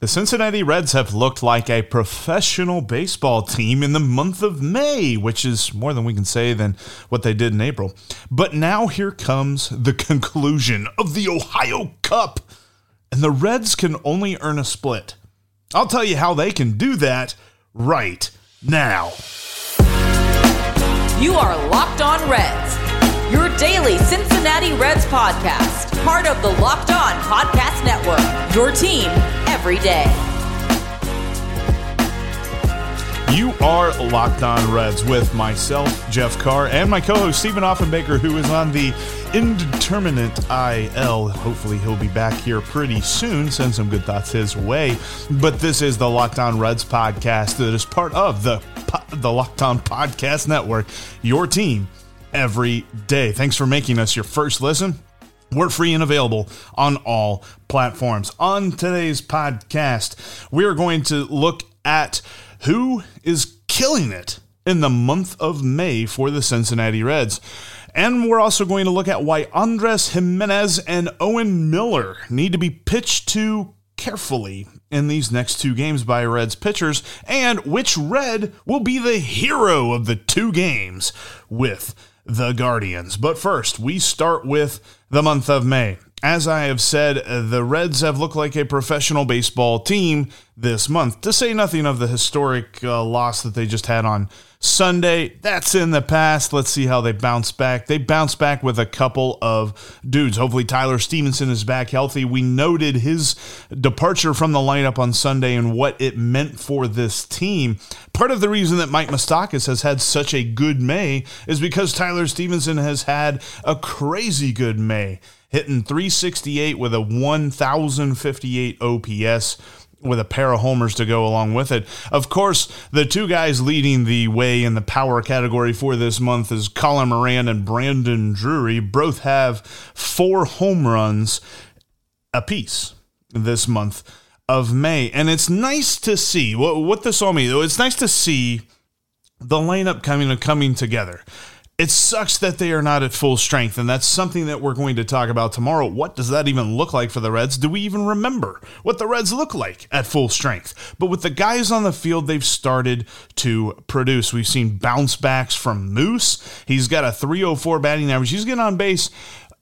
The Cincinnati Reds have looked like a professional baseball team in the month of May, which is more than we can say than what they did in April. But now here comes the conclusion of the Ohio Cup, and the Reds can only earn a split. I'll tell you how they can do that right now. You are Locked On Reds, your daily Cincinnati Reds podcast, part of the Locked On Podcast Network, your team every day. You are Locked On Reds with myself, Jeff Carr, and my co host, Stephen Offenbaker, who is on the indeterminate IL. Hopefully, he'll be back here pretty soon. Send some good thoughts his way. But this is the Locked On Reds podcast that is part of the, the Locked On Podcast Network, your team every day. Thanks for making us your first listen. We're free and available on all platforms. On today's podcast, we're going to look at who is killing it in the month of May for the Cincinnati Reds. And we're also going to look at why Andres Gimenez and Owen Miller need to be pitched to carefully in these next two games by Reds pitchers, and which Red will be the hero of the two games with the Guardians. But first, we start with the month of May. As I have said, the Reds have looked like a professional baseball team this month, to say nothing of the historic uh, loss that they just had on Sunday. That's in the past. Let's see how they bounce back. They bounce back with a couple of dudes. Hopefully, Tyler Stephenson is back healthy. We noted his departure from the lineup on Sunday and what it meant for this team. Part of the reason that Mike Moustakas has had such a good May is because Tyler Stephenson has had a crazy good May hitting 368 with a 1058 OPS with a pair of homers to go along with it. Of course, the two guys leading the way in the power category for this month is Colin Moran and Brandon Drury. Both have four home runs apiece this month of May. And it's nice to see what, what this all means. It's nice to see the lineup coming coming together. It sucks that they are not at full strength, and that's something that we're going to talk about tomorrow. What does that even look like for the Reds? Do we even remember what the Reds look like at full strength? But with the guys on the field, they've started to produce. We've seen bounce backs from Moose. He's got a 304 batting average. He's getting on base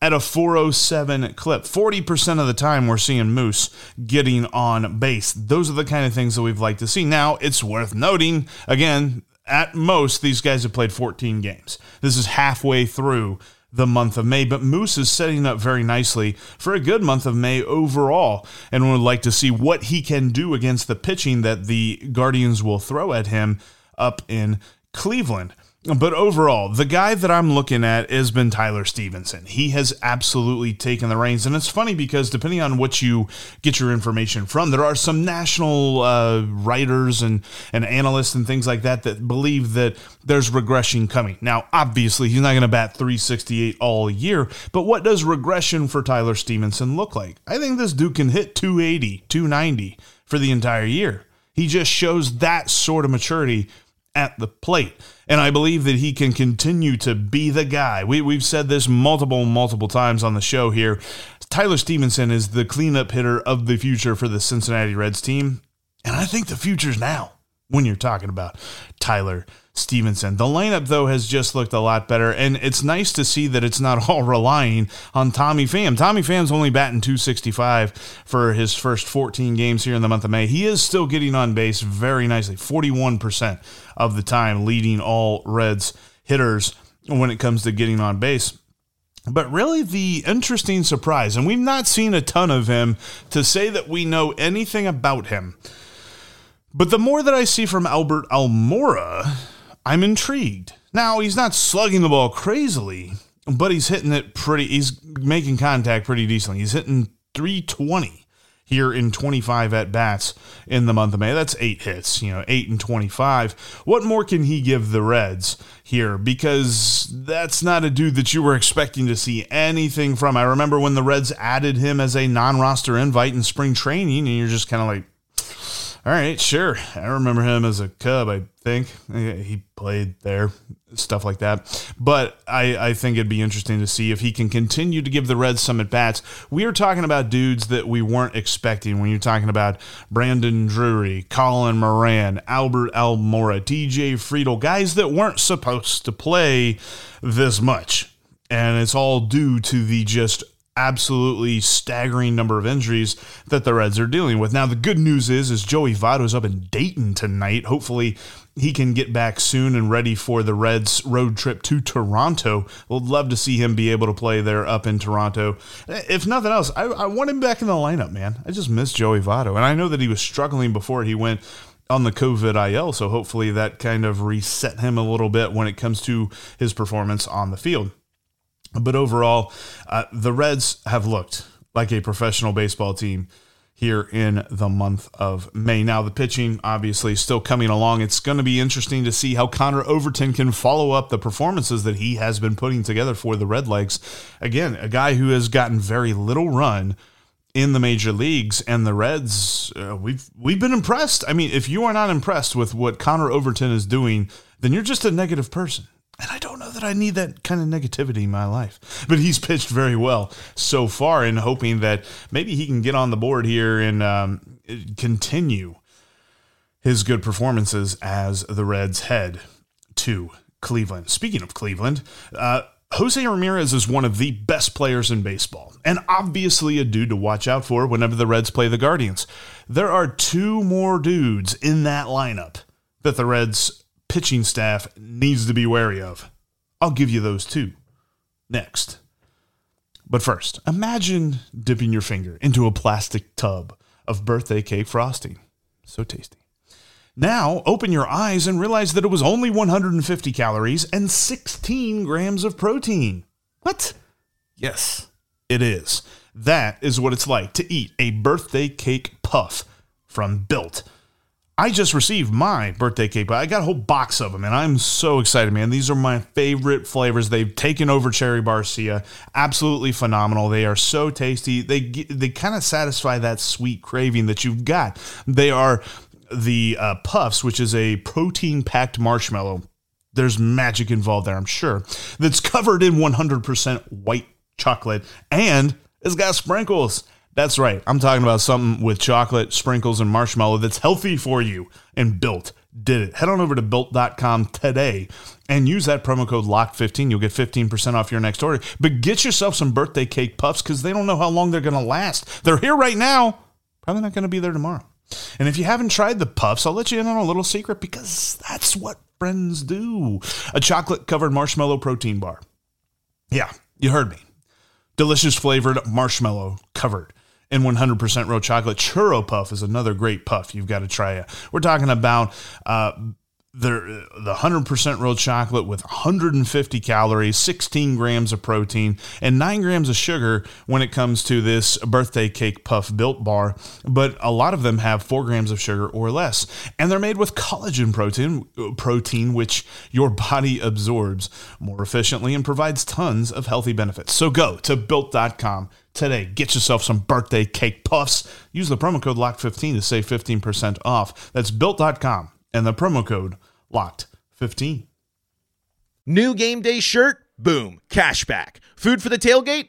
at a 407 clip. 40% of the time, we're seeing Moose getting on base. Those are the kind of things that we've liked to see. Now, it's worth noting, again, at most, these guys have played 14 games. This is halfway through the month of May, but Moose is setting up very nicely for a good month of May overall, and would like to see what he can do against the pitching that the Guardians will throw at him up in Cleveland. But overall, the guy that I'm looking at has been Tyler Stephenson. He has absolutely taken the reins. And it's funny because depending on what you get your information from, there are some national uh, writers and, and analysts and things like that that believe that there's regression coming. Now, obviously, he's not going to bat 368 all year, but what does regression for Tyler Stephenson look like? I think this dude can hit 280, 290 for the entire year. He just shows that sort of maturity at the plate. And I believe that he can continue to be the guy. We, we've said this multiple, multiple times on the show here. Tyler Stephenson is the cleanup hitter of the future for the Cincinnati Reds team. And I think the future's now when you're talking about Tyler Stephenson. The lineup, though, has just looked a lot better, and it's nice to see that it's not all relying on Tommy Pham. Tommy Pham's only batting 265 for his first 14 games here in the month of May. He is still getting on base very nicely, 41% of the time, leading all Reds hitters when it comes to getting on base. But really, the interesting surprise, and we've not seen a ton of him to say that we know anything about him. But the more that I see from Albert Almora, I'm intrigued. Now, he's not slugging the ball crazily, but he's hitting it pretty, he's making contact pretty decently. He's hitting 320 here in 25 at bats in the month of May. That's eight hits, you know, eight and 25. What more can he give the Reds here? Because that's not a dude that you were expecting to see anything from. I remember when the Reds added him as a non roster invite in spring training, and you're just kind of like, all right, sure. I remember him as a Cub, I think. He played there, stuff like that. But I, I think it'd be interesting to see if he can continue to give the Reds some at bats. We are talking about dudes that we weren't expecting when you're talking about Brandon Drury, Colin Moran, Albert Almora, DJ Friedl, guys that weren't supposed to play this much. And it's all due to the just absolutely staggering number of injuries that the Reds are dealing with. Now, the good news is, is Joey Votto's up in Dayton tonight. Hopefully, he can get back soon and ready for the Reds' road trip to Toronto. We'd love to see him be able to play there up in Toronto. If nothing else, I, I want him back in the lineup, man. I just miss Joey Votto, and I know that he was struggling before he went on the COVID IL, so hopefully that kind of reset him a little bit when it comes to his performance on the field. But overall, uh, the Reds have looked like a professional baseball team here in the month of May. Now, the pitching obviously still coming along. It's going to be interesting to see how Connor Overton can follow up the performances that he has been putting together for the Redlegs. Again, a guy who has gotten very little run in the major leagues and the Reds uh, we've we've been impressed. I mean, if you are not impressed with what Connor Overton is doing, then you're just a negative person. And I don't know that I need that kind of negativity in my life. But he's pitched very well so far, and hoping that maybe he can get on the board here and um, continue his good performances as the Reds head to Cleveland. Speaking of Cleveland, uh, Jose Ramirez is one of the best players in baseball, and obviously a dude to watch out for whenever the Reds play the Guardians. There are two more dudes in that lineup that the Reds pitching staff needs to be wary of. I'll give you those two next. But first, imagine dipping your finger into a plastic tub of birthday cake frosting. So tasty. Now, open your eyes and realize that it was only 150 calories and 16 grams of protein. What? Yes, it is. That is what it's like to eat a birthday cake puff from Built. I just received my birthday cake, but I got a whole box of them, and I'm so excited, man. These are my favorite flavors. They've taken over Cherry Barcia. Absolutely phenomenal. They are so tasty. They they kind of satisfy that sweet craving that you've got. They are the uh, puffs, which is a protein packed marshmallow. There's magic involved there, I'm sure. That's covered in 100% white chocolate and it's got sprinkles. That's right. I'm talking about something with chocolate, sprinkles, and marshmallow that's healthy for you and built. Did it. Head on over to built.com today and use that promo code LOCK15. You'll get 15% off your next order. But get yourself some birthday cake puffs because they don't know how long they're going to last. They're here right now, probably not going to be there tomorrow. And if you haven't tried the puffs, I'll let you in on a little secret because that's what friends do. A chocolate covered marshmallow protein bar. Yeah, you heard me. Delicious flavored marshmallow covered and 100% real chocolate. Churro Puff is another great puff you've got to try it. We're talking about uh, the, the 100% real chocolate with 150 calories, 16 grams of protein, and 9 grams of sugar when it comes to this birthday cake puff built bar. But a lot of them have 4 grams of sugar or less. And they're made with collagen protein, protein which your body absorbs more efficiently and provides tons of healthy benefits. So go to built.com today. Get yourself some birthday cake puffs. Use the promo code LOCK15 to save 15% off. That's built.com and the promo code LOCKED15. New game day shirt? Boom. Cashback. Food for the tailgate?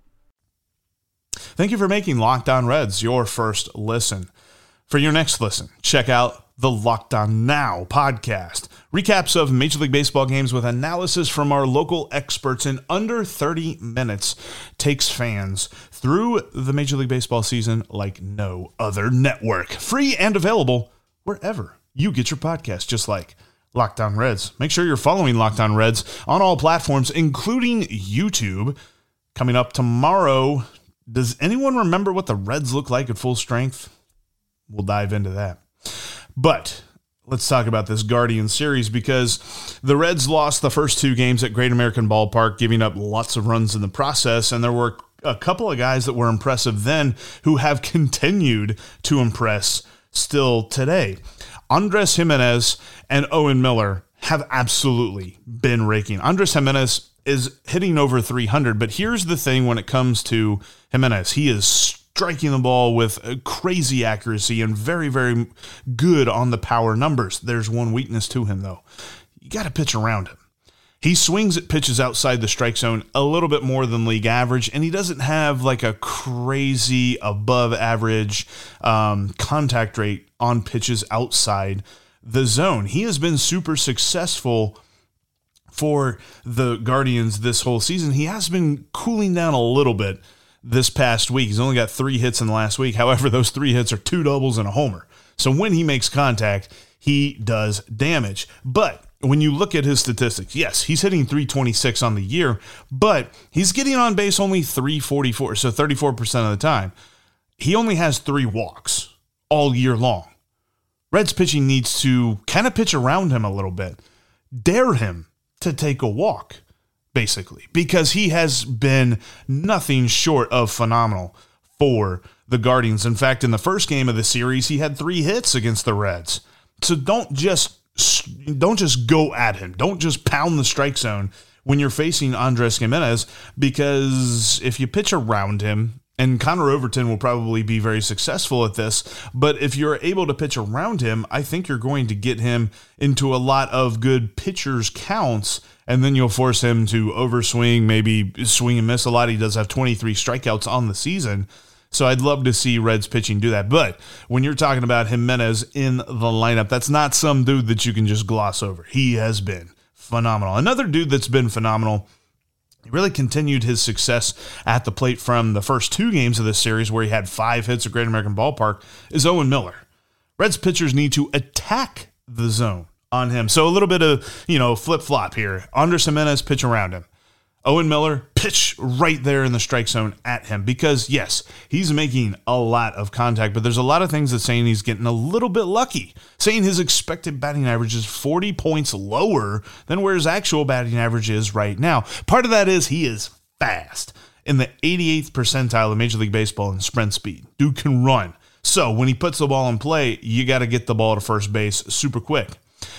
Thank you for making Locked On Reds your first listen. For your next listen, check out the Lockdown Now podcast. Recaps of Major League Baseball games with analysis from our local experts in under 30 minutes takes fans through the Major League Baseball season like no other network. Free and available wherever you get your podcast, just like Locked On Reds. Make sure you're following Locked On Reds on all platforms, including YouTube. Coming up tomorrow, does anyone remember what the Reds look like at full strength? We'll dive into that. But let's talk about this Guardian series because the Reds lost the first two games at Great American Ballpark, giving up lots of runs in the process. And there were a couple of guys that were impressive then who have continued to impress still today. Andres Gimenez and Owen Miller have absolutely been raking. Andres Gimenez is hitting over 300, but here's the thing when it comes to Gimenez, he is striking the ball with crazy accuracy and very, very good on the power numbers. There's one weakness to him, though. You got to pitch around him. He swings at pitches outside the strike zone a little bit more than league average, and he doesn't have like a crazy above average um, contact rate on pitches outside the zone. He has been super successful for the Guardians this whole season. He has been cooling down a little bit this past week. He's only got three hits in the last week. However, those three hits are two doubles and a homer. So when he makes contact, he does damage. But when you look at his statistics, yes, he's hitting 326 on the year, but he's getting on base only 344, so 34% of the time. He only has three walks all year long. Reds pitching needs to kind of pitch around him a little bit, dare him to take a walk basically, because he has been nothing short of phenomenal for the Guardians. In fact, in the first game of the series, he had three hits against the Reds. So don't just don't just go at him. Don't just pound the strike zone when you're facing Andres Gimenez, because if you pitch around him, and Connor Overton will probably be very successful at this. But if you're able to pitch around him, I think you're going to get him into a lot of good pitchers' counts and then you'll force him to overswing, maybe swing and miss a lot. He does have 23 strikeouts on the season. So I'd love to see Reds pitching do that. But when you're talking about Gimenez in the lineup, that's not some dude that you can just gloss over. He has been phenomenal. Another dude that's been phenomenal. He really continued his success at the plate from the first two games of this series, where he had five hits at Great American Ballpark, is Owen Miller. Reds pitchers need to attack the zone on him. So a little bit of, you know, flip flop here. Andres Gimenez pitch around him. Owen Miller pitch right there in the strike zone at him because yes, he's making a lot of contact, but there's a lot of things that saying he's getting a little bit lucky. Saying his expected batting average is 40 points lower than where his actual batting average is right now. Part of that is he is fast in the 88th percentile of Major League Baseball in sprint speed. Dude can run. So when he puts the ball in play, you got to get the ball to first base super quick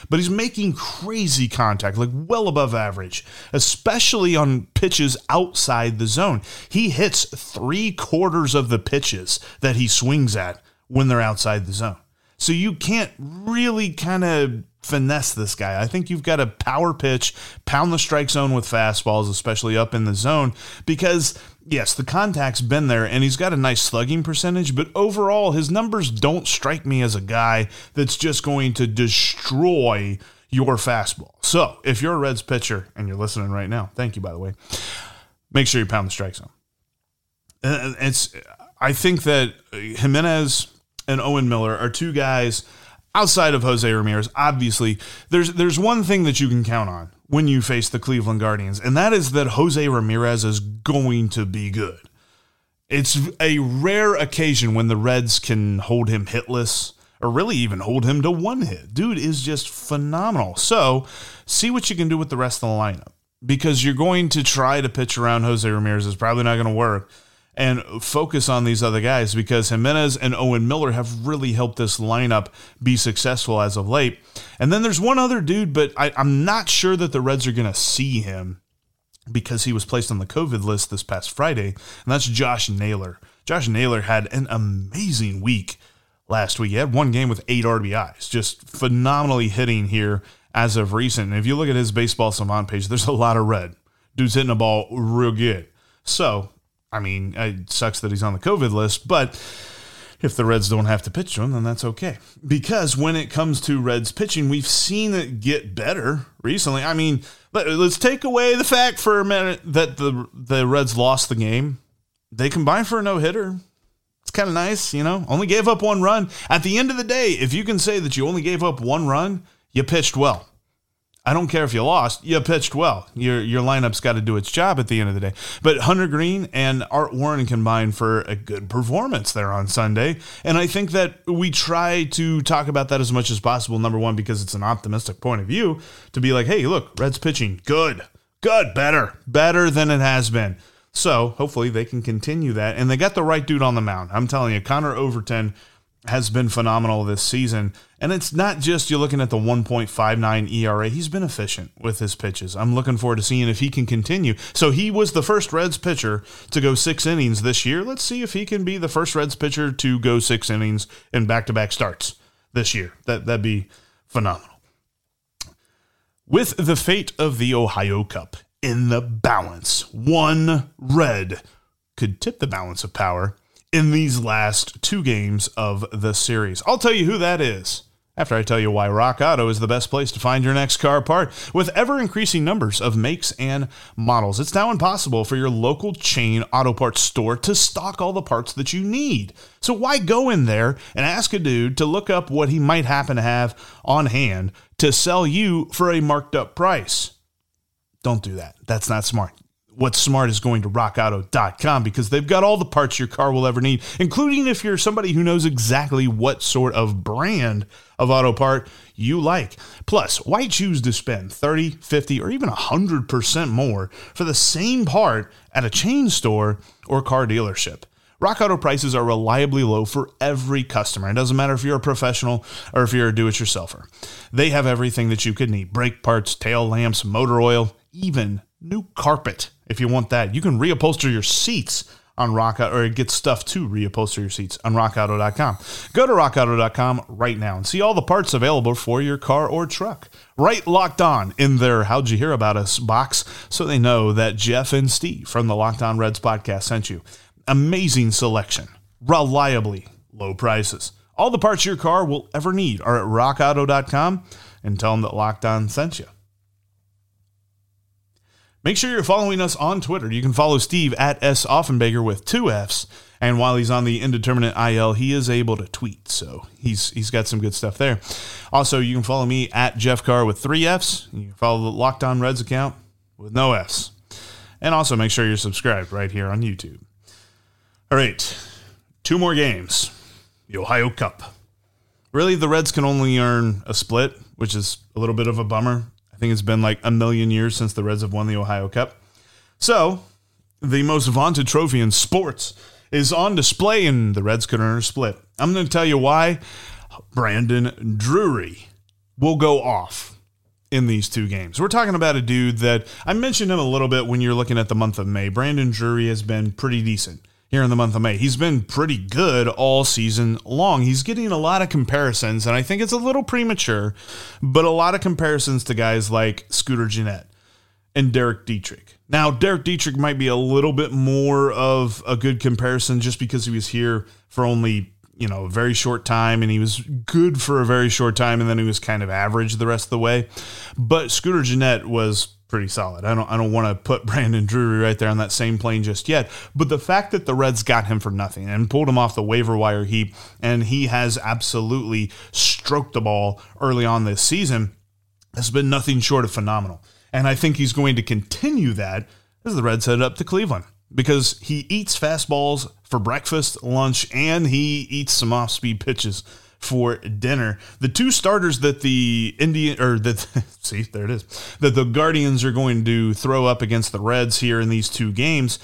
but he's making crazy contact, like well above average, especially on pitches outside the zone. He hits three quarters of the pitches that he swings at when they're outside the zone. So you can't really kind of finesse this guy. I think you've got to power pitch, pound the strike zone with fastballs, especially up in the zone, because yes, the contact's been there and he's got a nice slugging percentage, but overall, his numbers don't strike me as a guy that's just going to destroy your fastball. So if you're a Reds pitcher and you're listening right now, thank you, by the way, make sure you pound the strike zone. Uh, it's, I think that Gimenez and Owen Miller are two guys outside of Jose Ramirez. Obviously, there's there's one thing that you can count on when you face the Cleveland Guardians, and that is that Jose Ramirez is going to be good. It's a rare occasion when the Reds can hold him hitless or really even hold him to one hit. Dude is just phenomenal. So, see what you can do with the rest of the lineup because you're going to try to pitch around Jose Ramirez. It's probably not going to work and focus on these other guys because Gimenez and Owen Miller have really helped this lineup be successful as of late. And then there's one other dude, but I, am not sure that the Reds are going to see him because he was placed on the COVID list this past Friday, and that's Josh Naylor. Josh Naylor had an amazing week last week. He had one game with eight RBIs, just phenomenally hitting here as of recent. And if you look at his baseball savant page, there's a lot of red. Dude's hitting the ball real good. So I mean, it sucks that he's on the COVID list, but if the Reds don't have to pitch to him, then that's okay. Because when it comes to Reds pitching, we've seen it get better recently. I mean, let, us take away the fact for a minute that the the Reds lost the game. They combined for a no hitter. It's kind of nice, you know. Only gave up one run. At the end of the day, if you can say that you only gave up one run, you pitched well. I don't care if you lost, you pitched well. Your your lineup's got to do its job at the end of the day. But Hunter Greene and Art Warren combined for a good performance there on Sunday. And I think that we try to talk about that as much as possible, number one, because it's an optimistic point of view, to be like, hey, look, Reds pitching, good, good, better, better than it has been. So hopefully they can continue that. And they got the right dude on the mound. I'm telling you, Connor Overton has been phenomenal this season. And it's not just you're looking at the 1.59 ERA. He's been efficient with his pitches. I'm looking forward to seeing if he can continue. So he was the first Reds pitcher to go six innings this year. Let's see if he can be the first Reds pitcher to go six innings in back to back starts this year. That, that'd be phenomenal. With the fate of the Ohio Cup in the balance, one red could tip the balance of power in these last two games of the series. I'll tell you who that is after I tell you why Rock Auto is the best place to find your next car part. With ever increasing numbers of makes and models, it's now impossible for your local chain auto parts store to stock all the parts that you need. So why go in there and ask a dude to look up what he might happen to have on hand to sell you for a marked up price? Don't do that. That's not smart what's smart is going to rockauto.com because they've got all the parts your car will ever need, including if you're somebody who knows exactly what sort of brand of auto part you like. Plus, why choose to spend 30, 50, or even 100% more for the same part at a chain store or car dealership? Rock Auto prices are reliably low for every customer. It doesn't matter if you're a professional or if you're a do it yourselfer. They have everything that you could need brake parts, tail lamps, motor oil, even new carpet if you want that. You can reupholster your seats on Rock or get stuff to reupholster your seats on rockauto.com. Go to rockauto.com right now and see all the parts available for your car or truck. Write locked on in their How'd You Hear About Us box so they know that Jeff and Steve from the Locked On Reds podcast sent you. Amazing selection, reliably low prices. All the parts your car will ever need are at rockauto.com and tell them that Locked On sent you. Make sure you're following us on Twitter. You can follow Steve at S. Offenbaker with two F's. And while he's on the indeterminate IL, he is able to tweet. So he's he's got some good stuff there. Also, you can follow me at Jeff Carr with three F's. You can follow the Locked On Reds account with no F's. And also make sure you're subscribed right here on YouTube. All right. Two more games. The Ohio Cup. Really, the Reds can only earn a split, which is a little bit of a bummer think it's been like a million years since the Reds have won the Ohio Cup. So, the most vaunted trophy in sports is on display, and the Reds could earn a split. I'm going to tell you why Brandon Drury will go off in these two games. We're talking about a dude that I mentioned him a little bit when you're looking at the month of May. Brandon Drury has been pretty decent here in the month of May. He's been pretty good all season long. He's getting a lot of comparisons, and I think it's a little premature, but a lot of comparisons to guys like Scooter Gennett and Derek Dietrich. Now, Derek Dietrich might be a little bit more of a good comparison just because he was here for only you know a very short time and he was good for a very short time and then he was kind of average the rest of the way but scooter Gennett was pretty solid. I don't I don't want to put Brandon Drury right there on that same plane just yet, but the fact that the Reds got him for nothing and pulled him off the waiver wire heap and he has absolutely stroked the ball early on this season has been nothing short of phenomenal. And I think he's going to continue that as the Reds head up to Cleveland because he eats fastballs for breakfast, lunch, and he eats some off-speed pitches for dinner. The two starters that the Indian or that see there it is that the Guardians are going to throw up against the Reds here in these two games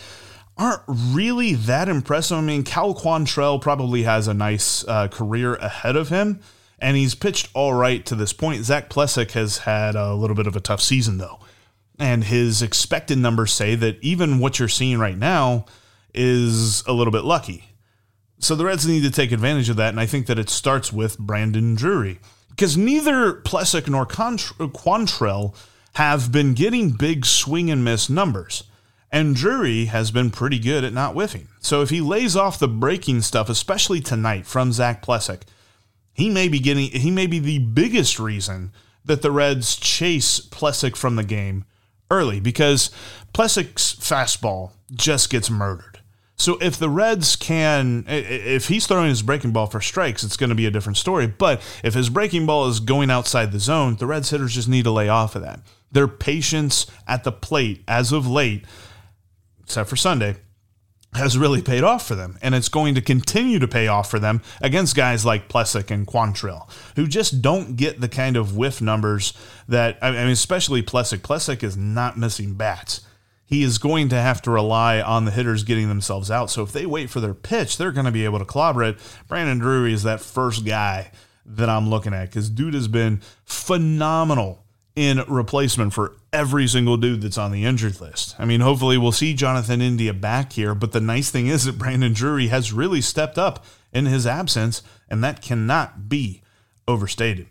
aren't really that impressive. I mean, Cal Quantrill probably has a nice uh, career ahead of him, and he's pitched all right to this point. Zach Plesac has had a little bit of a tough season though, and his expected numbers say that even what you're seeing right now is a little bit lucky. So the Reds need to take advantage of that, and I think that it starts with Brandon Drury because neither Plesac nor Quantrill have been getting big swing and miss numbers. And Drury has been pretty good at not whiffing. So if he lays off the breaking stuff, especially tonight from Zach Plesac, he may be getting he may be the biggest reason that the Reds chase Plesac from the game early because Plesac's fastball just gets murdered. So if the Reds can, if he's throwing his breaking ball for strikes, it's going to be a different story. But if his breaking ball is going outside the zone, the Reds hitters just need to lay off of that. Their patience at the plate as of late, except for Sunday, has really paid off for them, and it's going to continue to pay off for them against guys like Plesac and Quantrill, who just don't get the kind of whiff numbers that I mean, especially Plesac. Plesac is not missing bats. He is going to have to rely on the hitters getting themselves out. So if they wait for their pitch, they're going to be able to clobber it. Brandon Drury is that first guy that I'm looking at because dude has been phenomenal in replacement for every single dude that's on the injured list. I mean, hopefully we'll see Jonathan India back here, but the nice thing is that Brandon Drury has really stepped up in his absence, and that cannot be overstated.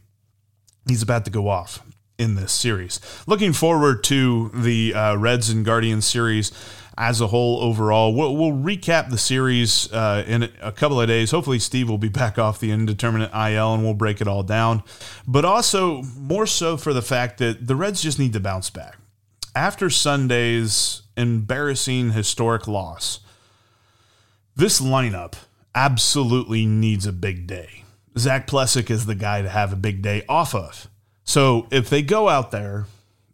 He's about to go off in this series. Looking forward to the uh, Reds and Guardians series as a whole overall. We'll, we'll recap the series uh, in a couple of days. Hopefully, Steve will be back off the indeterminate IL and we'll break it all down. But also, more so for the fact that the Reds just need to bounce back. After Sunday's embarrassing historic loss, this lineup absolutely needs a big day. Zach Plesac is the guy to have a big day off of. So if they go out there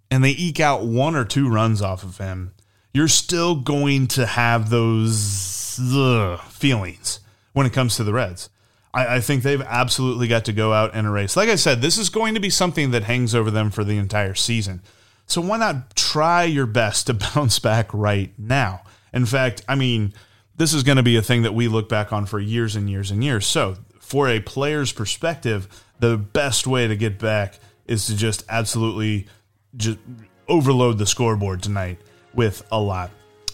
and they eke out one or two runs off of him, you're still going to have those ugh, feelings when it comes to the Reds. I, I, think they've absolutely got to go out and erase. Like I said, this is going to be something that hangs over them for the entire season. So why not try your best to bounce back right now? In fact, I mean, this is going to be a thing that we look back on for years and years and years. So, for a player's perspective, the best way to get back is to just absolutely just overload the scoreboard tonight with a lot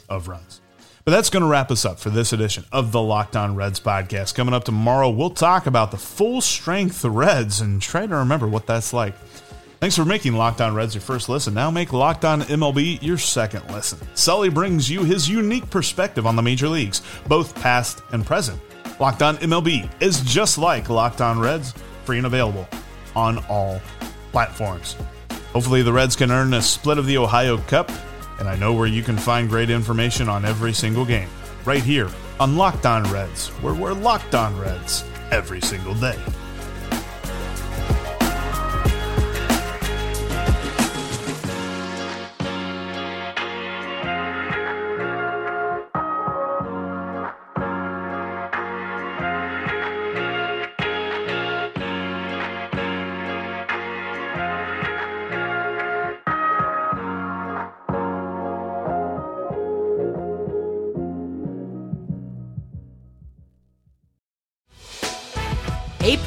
of runs. But that's going to wrap us up for this edition of the Locked On Reds podcast. Coming up tomorrow, we'll talk about the full strength Reds and try to remember what that's like. Thanks for making Locked On Reds your first listen. Now make Locked On MLB your second listen. Sully brings you his unique perspective on the major leagues, both past and present. Locked On MLB is just like Locked On Reds, free and available on all platforms. Hopefully, the Reds can earn a split of the Ohio Cup and I know where you can find great information on every single game. Right here on Locked On Reds, where we're locked on Reds every single day.